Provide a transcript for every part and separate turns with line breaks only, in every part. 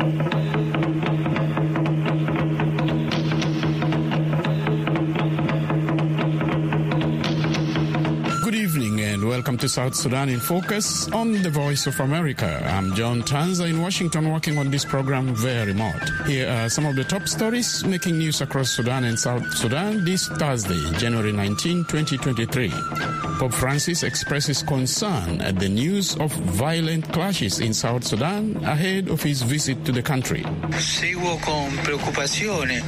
Evening and to South Sudan in Focus on the Voice of America. I'm John Tanza in Washington working on this program very much. Here are some of the top stories making news across Sudan and South Sudan this Thursday, January 19, 2023. Pope Francis expresses concern at the news of violent clashes in South Sudan ahead of his visit to the country.
Seguo con preoccupazione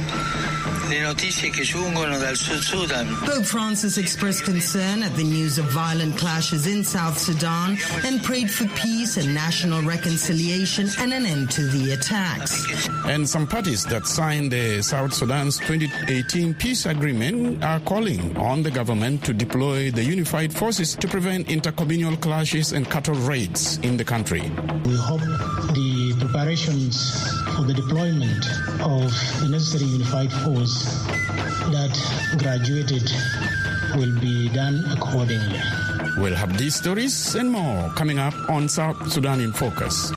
le notizie che giungono dal Sud Sudan.
Pope Francis expressed concern at the news of violent clashes in South Sudan and prayed for peace and national reconciliation and an end to the attacks.
And some parties that signed the South Sudan's 2018 peace agreement are calling on the government to deploy the unified forces to prevent intercommunal clashes and cattle raids in the country.
We hope the preparations for the deployment of the necessary unified force that graduated will be done accordingly.
We'll have these stories and more coming up on South Sudan in Focus.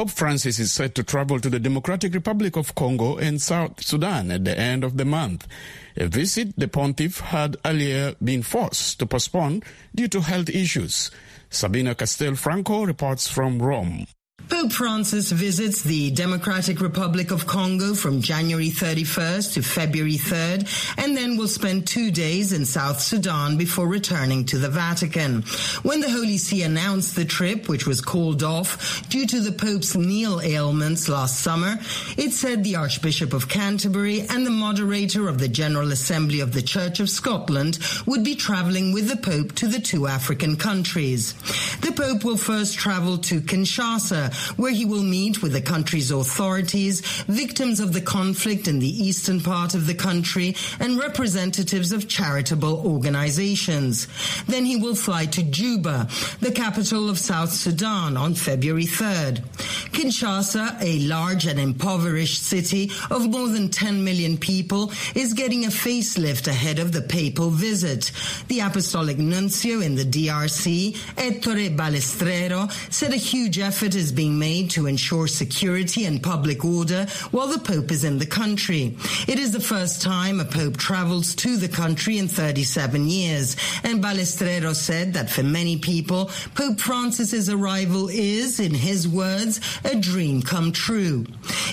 Pope Francis is set to travel to the Democratic Republic of Congo and South Sudan at the end of the month. A visit the pontiff had earlier been forced to postpone due to health issues. Sabina Castelfranco reports from Rome.
Pope Francis visits the Democratic Republic of Congo from January 31st to February 3rd and then will spend two days in South Sudan before returning to the Vatican. When the Holy See announced the trip, which was called off due to the Pope's knee ailments last summer, it said the Archbishop of Canterbury and the moderator of the General Assembly of the Church of Scotland would be traveling with the Pope to the two African countries. The Pope will first travel to Kinshasa, where he will meet with the country's authorities, victims of the conflict in the eastern part of the country, and representatives of charitable organizations. Then he will fly to Juba, the capital of South Sudan, on February 3rd. Kinshasa, a large and impoverished city of more than 10 million people, is getting a facelift ahead of the papal visit. The apostolic nuncio in the DRC, Ettore Balestrero, said a huge effort is being made to ensure security and public order while the Pope is in the country. It is the first time a Pope travels to the country in 37 years, and Balestrero said that for many people, Pope Francis's arrival is, in his words, a dream come true.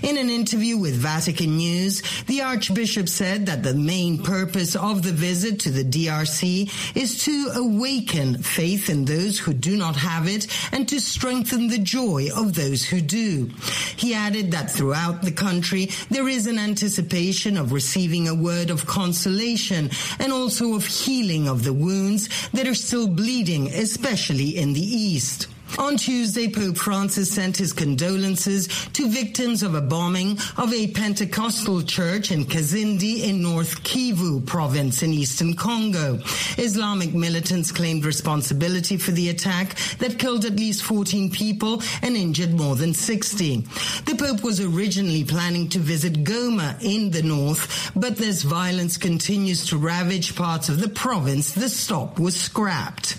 In an interview with Vatican News, the Archbishop said that the main purpose of the visit to the DRC is to awaken faith in those who do not have it and to strengthen the joy of those who do. He added that throughout the country, there is an anticipation of receiving a word of consolation and also of healing of the wounds that are still bleeding, especially in the East. On Tuesday, Pope Francis sent his condolences to victims of a bombing of a Pentecostal church in Kasindi in North Kivu province in eastern Congo. Islamic militants claimed responsibility for the attack that killed at least 14 people and injured more than 60. The Pope was originally planning to visit Goma in the north, but this violence continues to ravage parts of the province. The stop was scrapped.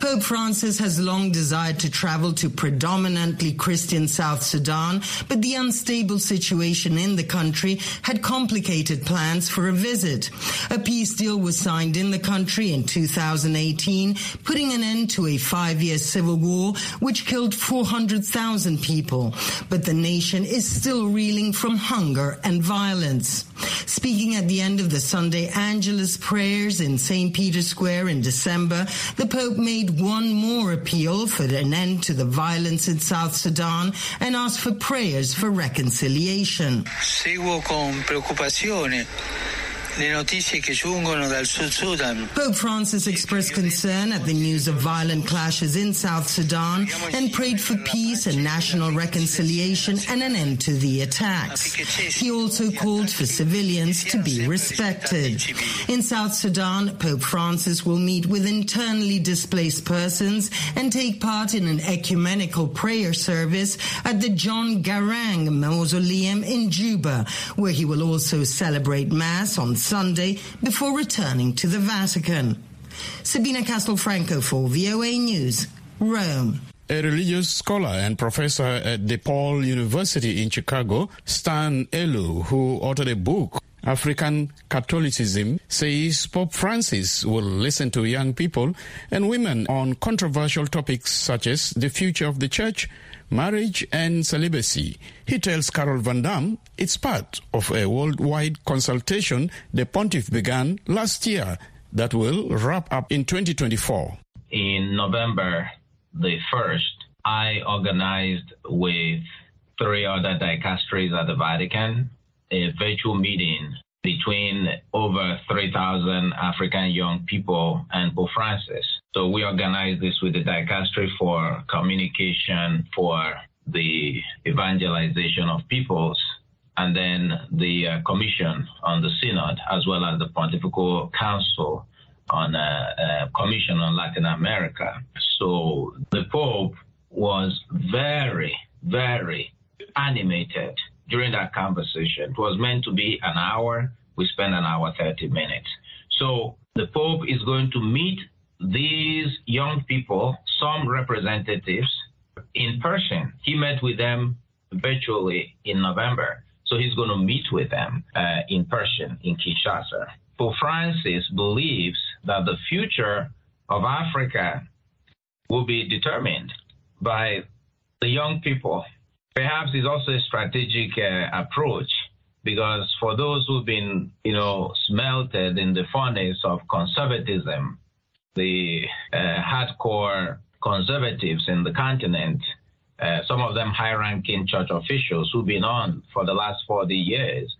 Pope Francis has long desired to travel to predominantly Christian South Sudan, but the unstable situation in the country had complicated plans for a visit. A peace deal was signed in the country in 2018, putting an end to a five-year civil war which killed 400,000 people. But the nation is still reeling from hunger and violence. Speaking at the end of the Sunday Angelus prayers in St. Peter's Square in December, the Pope made one more appeal for an end to the violence in South Sudan and asked for prayers for reconciliation.
Seguo con preoccupazione le notizie che giungono dal Sud Sudan.
Pope Francis expressed concern at the news of violent clashes in South Sudan and prayed for peace and national reconciliation and an end to the attacks. He also called for civilians to be respected. In South Sudan, Pope Francis will meet with internally displaced persons and take part in an ecumenical prayer service at the John Garang Mausoleum in Juba, where he will also celebrate Mass on Sunday before returning to the Vatican. Sabina Castelfranco for VOA News, Rome.
A religious scholar and professor at DePaul University in Chicago, Stan Ilo, who authored a book, African Catholicism, says Pope Francis will listen to young people and women on controversial topics such as the future of the church, marriage, and celibacy. He tells Carol Van Dam it's part of a worldwide consultation the pontiff began last year that will wrap up in 2024.
In November the 1st, I organized with three other dicasteries at the Vatican a virtual meeting between over 3,000 African young people and Pope Francis. So we organized this with the dicastery for communication, for the evangelization of peoples, and then the uh, commission on the synod, as well as the Pontifical Council on uh, uh, commission on Latin America. So the Pope was very, very animated during that conversation. It was meant to be an hour. We spent an hour, 30 minutes. So the Pope is going to meet these young people, some representatives, in person. He met with them virtually in November. So he's going to meet with them uh, in person in Kinshasa. Pope Francis believes that the future of Africa will be determined by the young people. Perhaps it's also a strategic uh, approach because for those who've been, you know, smelted in the furnace of conservatism, the uh, hardcore conservatives in the continent, uh, some of them high-ranking church officials who've been on for the last 40 years,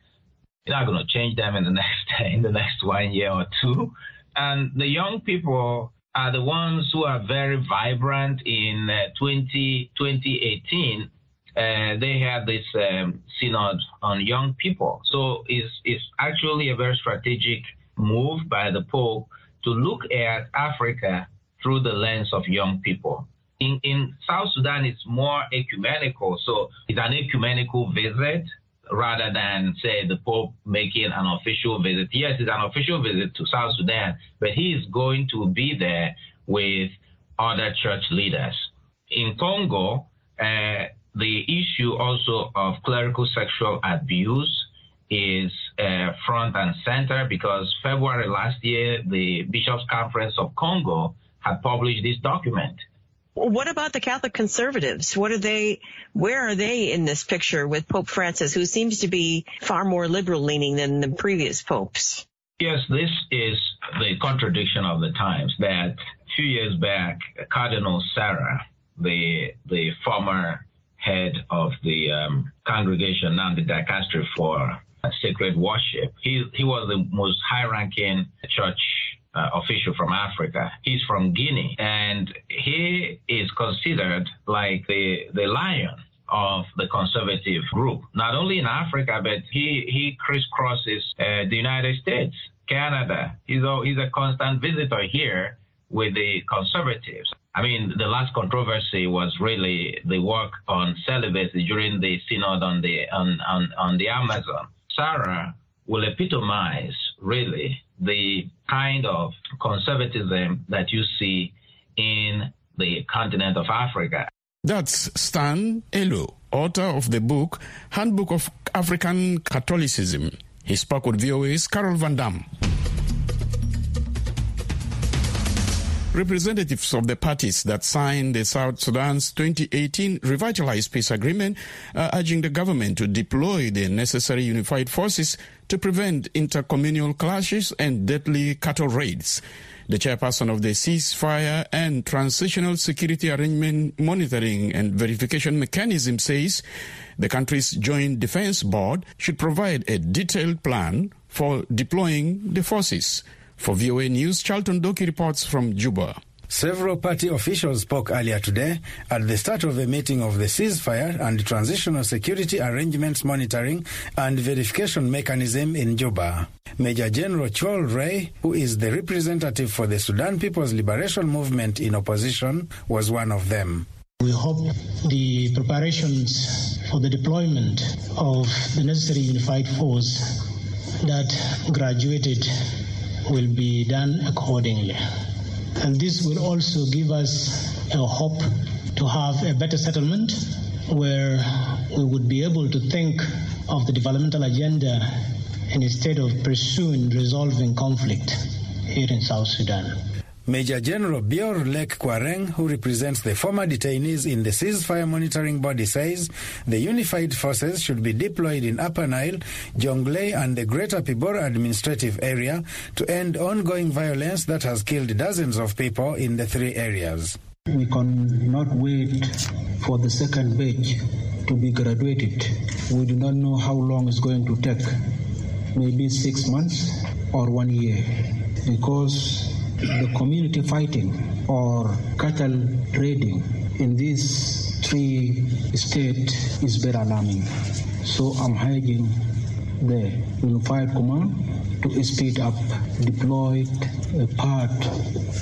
you're not going to change them in the next in the next one year or two. And the young people are the ones who are very vibrant in uh, 20, 2018. Uh, they had this um, synod on young people. So it's, it's actually a very strategic move by the Pope to look at Africa through the lens of young people. In, in South Sudan, it's more ecumenical. So it's an ecumenical visit rather than say the Pope making an official visit. Yes, it's an official visit to South Sudan, but he is going to be there with other church leaders. In Congo, uh, the issue also of clerical sexual abuse is uh, front and center because February last year, the Bishops' Conference of Congo had published this document
what about the Catholic conservatives? What are they, where are they in this picture with Pope Francis, who seems to be far more liberal leaning than the previous popes?
Yes, this is the contradiction of the times that a few years back, Cardinal Sarah, the, the former head of the um, congregation, now the dicastery for sacred worship, he, he was the most high ranking church uh, official from Africa. He's from Guinea, and he is considered like the the lion of the conservative group, not only in Africa, but he he crisscrosses uh, the United States, Canada. He's a, he's a constant visitor here with the conservatives. I mean, the last controversy was really the work on celibacy during the synod on the on on, on the Amazon. Sarah will epitomize really the kind of conservatism that you see in the continent of Africa.
That's Stan Ilo, author of the book Handbook of African Catholicism. He spoke with VOA's Carol Van Dam. Representatives of the parties that signed the South Sudan's 2018 revitalized peace agreement are urging the government to deploy the necessary unified forces to prevent intercommunal clashes and deadly cattle raids. The chairperson of the ceasefire and transitional security arrangement monitoring and verification mechanism says the country's joint defense board should provide a detailed plan for deploying the forces. For VOA News, Charlton Doki reports from Juba.
Several party officials spoke earlier today at the start of a meeting of the ceasefire and transitional security arrangements monitoring and verification mechanism in Juba. Major General Chol Ray, who is the representative for the Sudan People's Liberation Movement in opposition, was one of them.
We hope the preparations for the deployment of the necessary unified force that graduated will be done accordingly. And this will also give us a hope to have a better settlement where we would be able to think of the developmental agenda instead of pursuing resolving conflict here in South Sudan.
Major General Bior Lek Kwareng, who represents the former detainees in the ceasefire monitoring body, says the unified forces should be deployed in Upper Nile, Jonglei, and the Greater Pibor administrative area to end ongoing violence that has killed dozens of people in the three areas.
We cannot wait for the second batch to be graduated. We do not know how long it's going to take. Maybe six months or one year. Because the community fighting or cattle trading in these three states is very alarming. So I'm urging the Unified Command to speed up, deploy a part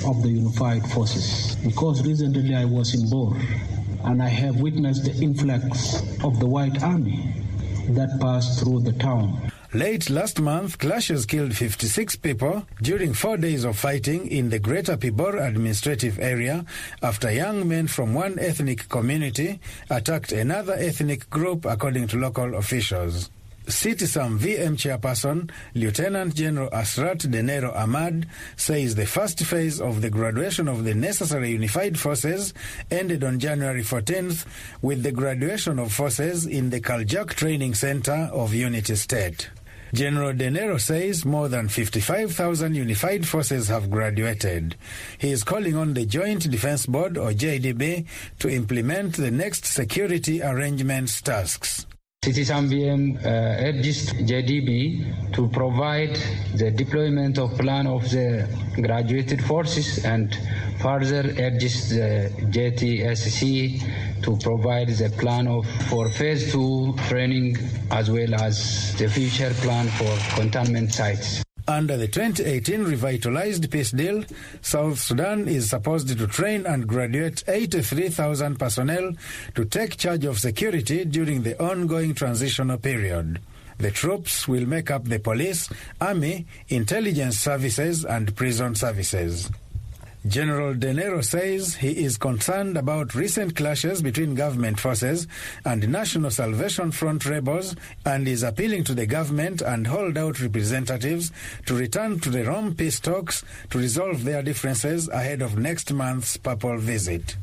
of the Unified Forces. Because recently I was in Bor and I have witnessed the influx of the White Army that passed through the town.
Late last month, clashes killed 56 people during four days of fighting in the Greater Pibor administrative area after young men from one ethnic community attacked another ethnic group, according to local officials. CTSAMVM chairperson, Lieutenant General Asrat Denero Ahmad, says the first phase of the graduation of the necessary unified forces ended on January 14th with the graduation of forces in the Kaljak Training Center of Unity State. General Denero says more than 55,000 unified forces have graduated. He is calling on the Joint Defense Board, or JDB, to implement the next security arrangements tasks.
CTSAMVM uh, urges JDB to provide the deployment of plan of the graduated forces and further urges the JTSC to provide the plan of for phase two training as well as the future plan for containment sites.
Under the 2018 revitalized peace deal, South Sudan is supposed to train and graduate 83,000 personnel to take charge of security during the ongoing transitional period. The troops will make up the police, army, intelligence services, and prison services. General Denero says he is concerned about recent clashes between government forces and National Salvation Front rebels and is appealing to the government and holdout representatives to return to the Rome peace talks to resolve their differences ahead of next month's papal visit.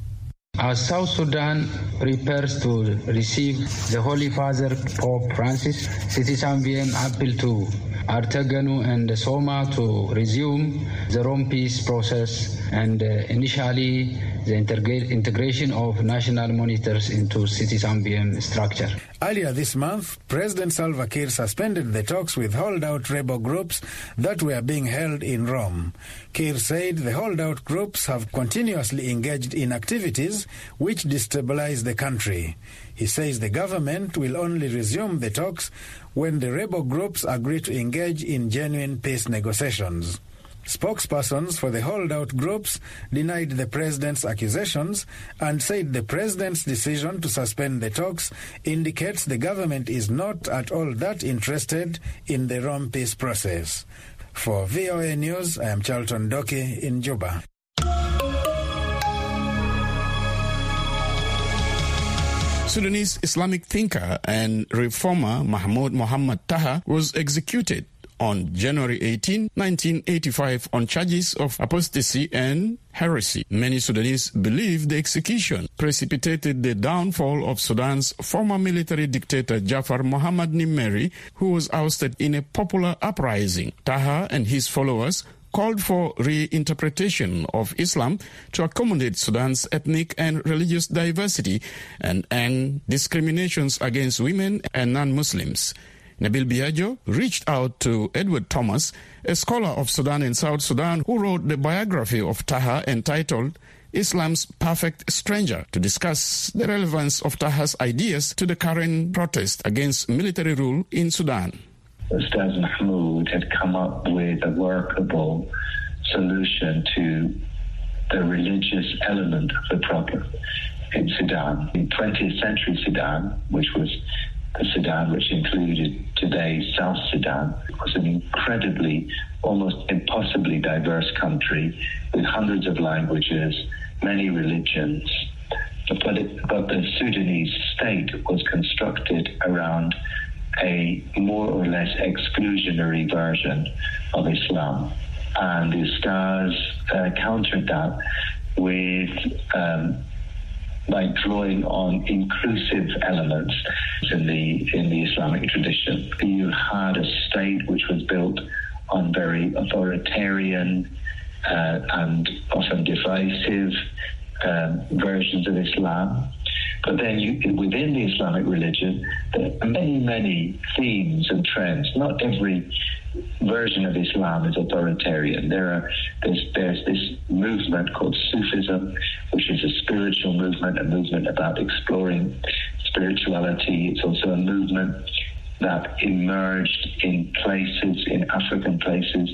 As South Sudan prepares to receive the Holy Father Pope Francis, CTSAMVM appeal to RTGoNU and SSOMA to resume the Rome peace process and uh, initially the integra- integration of national monitors into CTSAMVM structure.
Earlier this month, President Salva Kiir suspended the talks with holdout rebel groups that were being held in Rome. Kiir said the holdout groups have continuously engaged in activities which destabilize the country. He says the government will only resume the talks when the rebel groups agree to engage in genuine peace negotiations. Spokespersons for the holdout groups denied the president's accusations and said the president's decision to suspend the talks indicates the government is not at all that interested in the Rome peace process. For VOA News, I am Charlton Doki in Juba.
Sudanese Islamic thinker and reformer Mahmoud Mohammed Taha was executed on January 18, 1985 on charges of apostasy and heresy. Many Sudanese believe the execution precipitated the downfall of Sudan's former military dictator Jafar Mohammad Nimeri, who was ousted in a popular uprising. Taha and his followers called for reinterpretation of Islam to accommodate Sudan's ethnic and religious diversity and end discriminations against women and non-Muslims. Nabil Biagio reached out to Edward Thomas, a scholar of Sudan and South Sudan, who wrote the biography of Taha entitled Islam's Perfect Stranger, to discuss the relevance of Taha's ideas to the current protest against military rule in Sudan.
Ustaz Mahmoud had come up with a workable solution to the religious element of the problem in Sudan. In 20th century Sudan, which was Sudan which included today's South Sudan, was an incredibly, almost impossibly diverse country with hundreds of languages, many religions, but, it, but the Sudanese state was constructed around a more or less exclusionary version of Islam. And the Stars uh, countered that with um, by drawing on inclusive elements in the in the Islamic tradition. You had a state which was built on very authoritarian uh, and often divisive um, versions of Islam. But then you, within the Islamic religion, there are many, many themes and trends. Not every version of Islam is authoritarian. There are there's, there's this movement called Sufism, which is a spiritual movement, a movement about exploring spirituality. It's also a movement that emerged in places, in African places,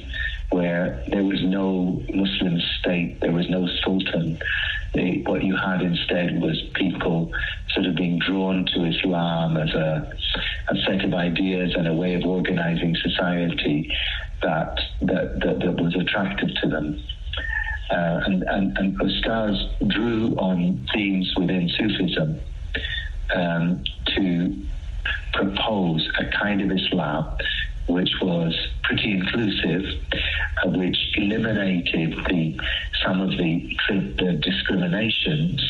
where there was no Muslim state, there was no sultan. What you had instead was people sort of being drawn to Islam as a, a set of ideas and a way of organizing society that that, that, that was attractive to them. Uh, and, and, and Ustaz drew on themes within Sufism um, to propose a kind of Islam which was pretty inclusive, uh, which eliminated the some of the, the discriminations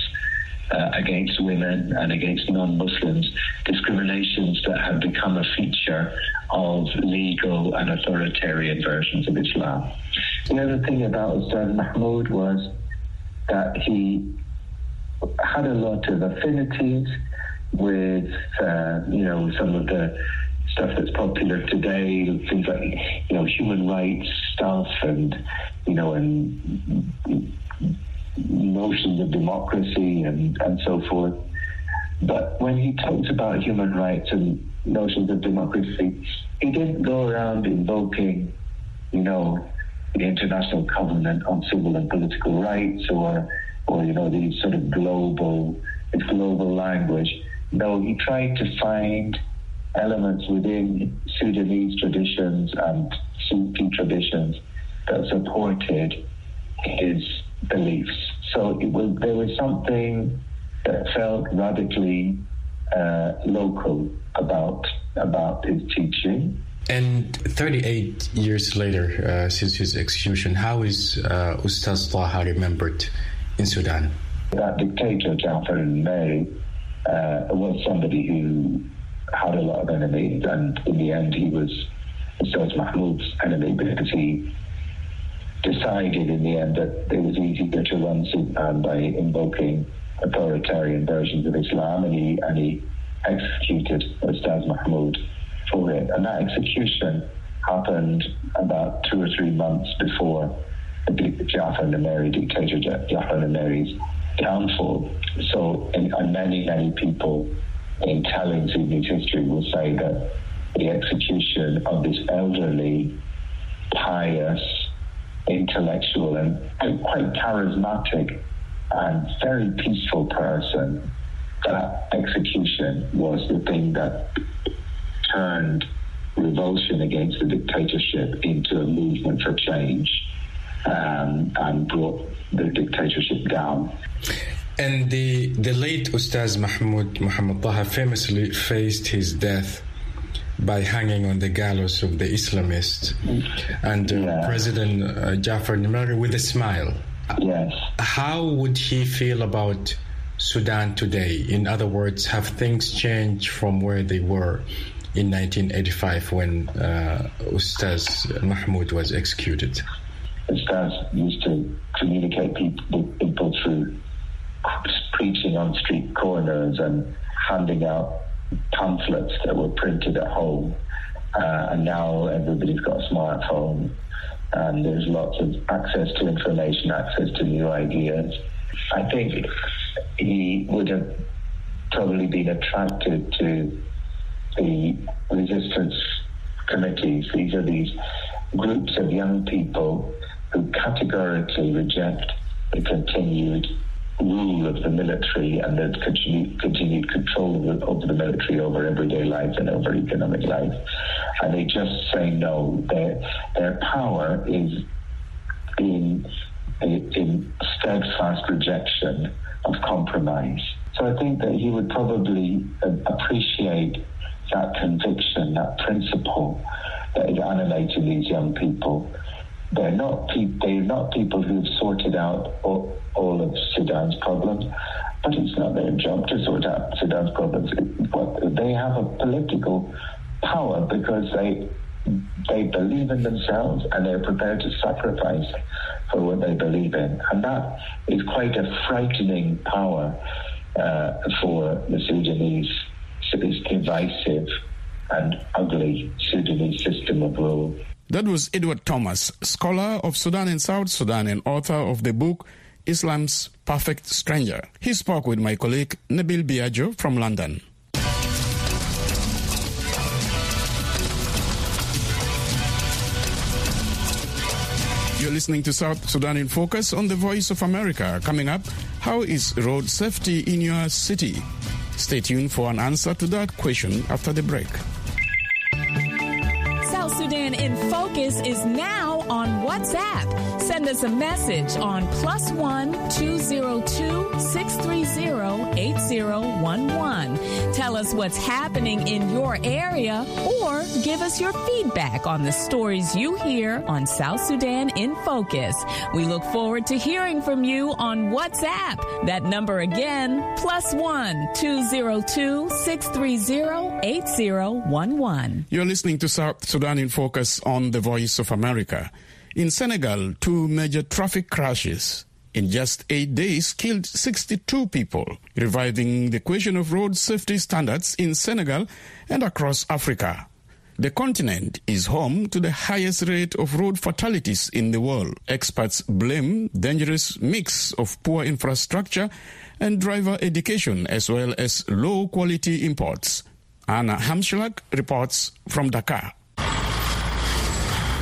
uh, against women and against non-Muslims, discriminations that have become a feature of legal and authoritarian versions of Islam. The other thing about Ustad Mahmoud was that he had a lot of affinities with, uh, you know, some of the stuff that's popular today, things like, you know, human rights stuff and, you know, and notions of democracy and, and so forth. But when he talked about human rights and notions of democracy, he didn't go around invoking, you know, the International Covenant on Civil and Political Rights or, or you know, these sort of global, global language. No, he tried to find elements within Sudanese traditions and Sufi traditions that supported his beliefs. So it was, there was something that felt radically uh, local about about his teaching.
And 38 years later, uh, since his execution, how is uh, Ustaz Taha remembered in Sudan?
That dictator, Jafar al-Nimeri, uh, was somebody who had a lot of enemies, and in the end, he was Ustaz Mahmoud's enemy because he decided in the end that it was easier to run Sudan by invoking authoritarian versions of Islam, and he and he executed Ustaz Mahmoud for it. And that execution happened about two or three months before the Jafar Nimeri dictator Jafar Nimeri's downfall. So, and, and many many people in telling Sudanese history will say that the execution of this elderly, pious, intellectual, and, and quite charismatic and very peaceful person, that execution was the thing that turned revulsion against the dictatorship into a movement for change um, and brought the dictatorship down.
And the, the late Ustaz Mahmoud Muhammad Taha famously faced his death by hanging on the gallows of the Islamists. And uh, yeah. President uh, Jafar Nimeri with a smile.
Yes.
How would he feel about Sudan today? In other words, have things changed from where they were in 1985 when uh, Ustaz Mahmoud was executed?
Ustaz used to communicate people, people through preaching on street corners and handing out pamphlets that were printed at home. Uh, and now everybody's got a smartphone and there's lots of access to information, access to new ideas. I think he would have probably been attracted to the resistance committees. These are these groups of young people who categorically reject the continued rule of the military and the continued, continued control of the, of the, military over everyday life and over economic life. And they just say no. Their, their power is in, in steadfast rejection of compromise. So I think that he would probably uh, appreciate that conviction, that principle that is animating these young people. They're not, pe- they're not people who've sorted out all, all of Sudan's problems, but it's not their job to sort out Sudan's problems. They have a political power because they they believe in themselves and they're prepared to sacrifice for what they believe in. And that is quite a frightening power uh, for the Sudanese, this divisive and ugly Sudanese system of rule.
That was Edward Thomas, scholar of Sudan and South Sudan and author of the book Islam's Perfect Stranger. He spoke with my colleague Nabil Biagio from London. You're listening to South Sudan in Focus on the Voice of America. Coming up, how is road safety in your city? Stay tuned for an answer to that question after the break.
Focus is now on WhatsApp. Send us a message on plus one 202 630 8011. Tell us what's happening in your area or give us your feedback on the stories you hear on South Sudan in Focus. We look forward to hearing from you on WhatsApp. That number again, plus one 202 630 8011.
You're listening to South Sudan in Focus on the Voice of America. In Senegal, two major traffic crashes in just eight days killed 62 people, reviving the question of road safety standards in Senegal and across Africa. The continent is home to the highest rate of road fatalities in the world. Experts blame dangerous mix of poor infrastructure and driver education as well as low quality imports. Annika Hammerschlag reports from Dakar.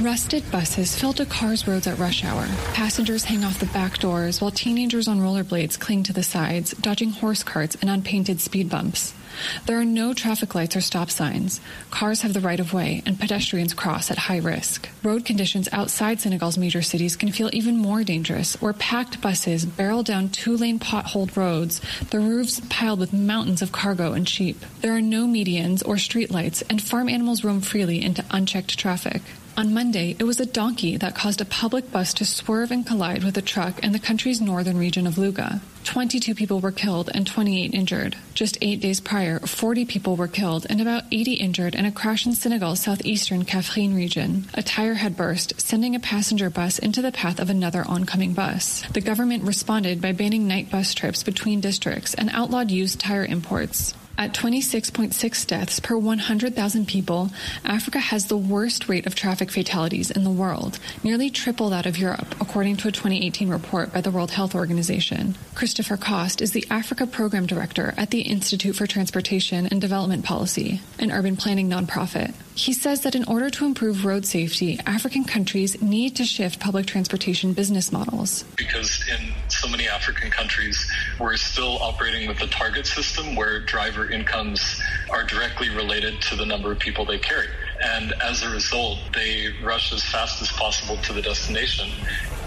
Rusted buses fill Dakar's roads at rush hour. Passengers hang off the back doors while teenagers on rollerblades cling to the sides, dodging horse carts and unpainted speed bumps. There are no traffic lights or stop signs. Cars have the right of way, and pedestrians cross at high risk. Road conditions outside Senegal's major cities can feel even more dangerous, where packed buses barrel down two lane potholed roads, the roofs piled with mountains of cargo and sheep. There are no medians or streetlights, and farm animals roam freely into unchecked traffic. On Monday, it was a donkey that caused a public bus to swerve and collide with a truck in the country's northern region of Louga. 22 people were killed and 28 injured. Just eight days prior, 40 people were killed and about 80 injured in a crash in Senegal's southeastern Kaffrine region. A tire had burst, sending a passenger bus into the path of another oncoming bus. The government responded by banning night bus trips between districts and outlawed used tire imports. At 26.6 deaths per 100,000 people, Africa has the worst rate of traffic fatalities in the world, nearly triple that of Europe, according to a 2018 report by the World Health Organization. Christopher Kost is the Africa Program Director at the Institute for Transportation and Development Policy, an urban planning nonprofit. He says that in order to improve road safety, African countries need to shift public transportation business models.
Because in so many African countries, we're still operating with the target system where driver incomes are directly related to the number of people they carry. And as a result, they rush as fast as possible to the destination.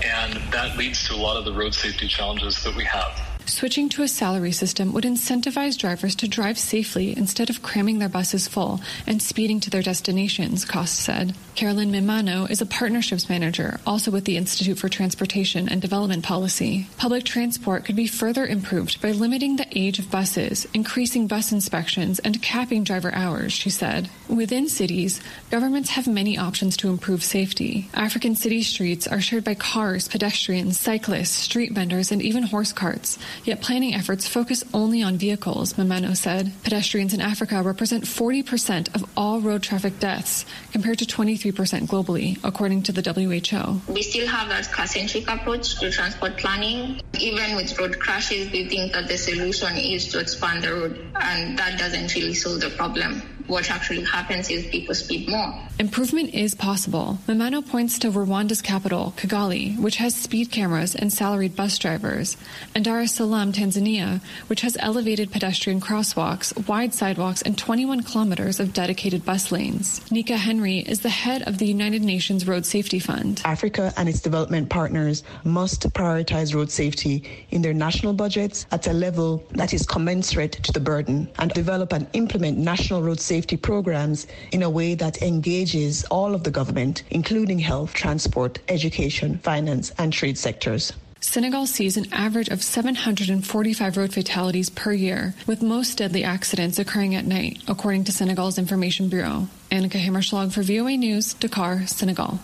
And that leads to a lot of the road safety challenges that we have.
Switching to a salary system would incentivize drivers to drive safely instead of cramming their buses full and speeding to their destinations, Kost said. Carolyn Mimano is a partnerships manager, also with the Institute for Transportation and Development Policy. Public transport could be further improved by limiting the age of buses, increasing bus inspections, and capping driver hours, she said. Within cities, governments have many options to improve safety. African city streets are shared by cars, pedestrians, cyclists, street vendors, and even horse carts. Yet planning efforts focus only on vehicles, Mimano said. Pedestrians in Africa represent 40% of all road traffic deaths, compared to 23% globally, according to the WHO.
We still have that car-centric approach to transport planning. Even with road crashes, we think that the solution is to expand the road, and that doesn't really solve the problem. What actually happens is people speed more.
Improvement is possible. Mimano points to Rwanda's capital, Kigali, which has speed cameras and salaried bus drivers, and Dar es Salaam Salaam, Tanzania, which has elevated pedestrian crosswalks, wide sidewalks, and 21 kilometers of dedicated bus lanes. Nneka Henry is the head of the United Nations Road Safety Fund.
Africa and its development partners must prioritize road safety in their national budgets at a level that is commensurate to the burden and develop and implement national road safety programs in a way that engages all of the government, including health, transport, education, finance, and trade sectors.
Senegal sees an average of 745 road fatalities per year, with most deadly accidents occurring at night, according to Senegal's Information Bureau. Annika Hammerschlag for VOA News, Dakar, Senegal.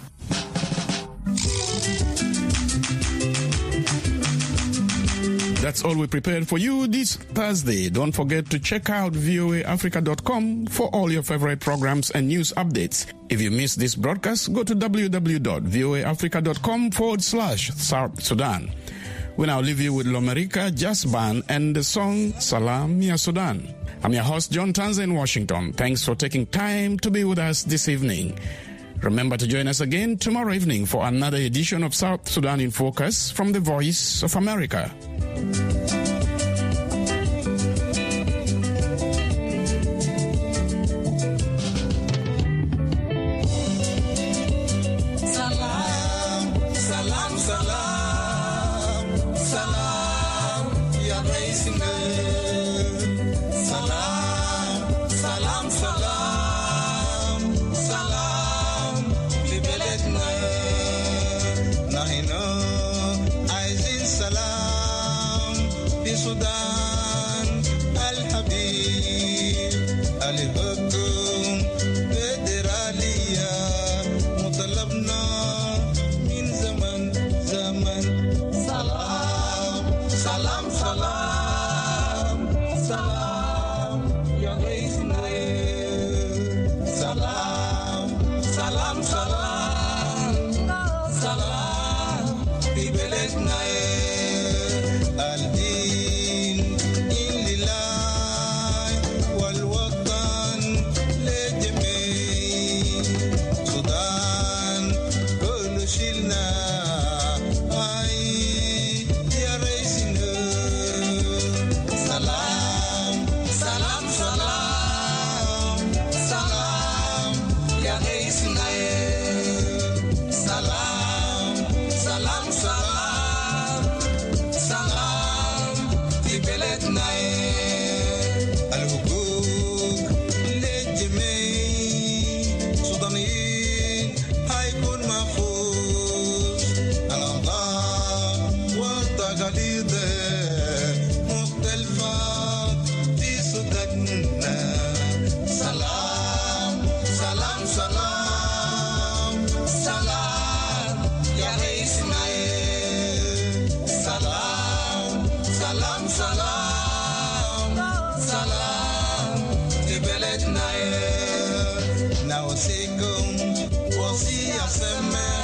That's all we prepared for you this Thursday. Don't forget to check out voaafrica.com for all your favorite programs and news updates. If you missed this broadcast, go to www.voaafrica.com forward slash South Sudan. We now leave you with Lomerica Jazz Band and the song Salam Ya Sudan. I'm your host, John Tanza in Washington. Thanks for taking time to be with us this evening. Remember to join us again tomorrow evening for another edition of South Sudan in Focus from the Voice of America.
Salam, salam, ya. Salam, love. Segun, wọ́n sí man?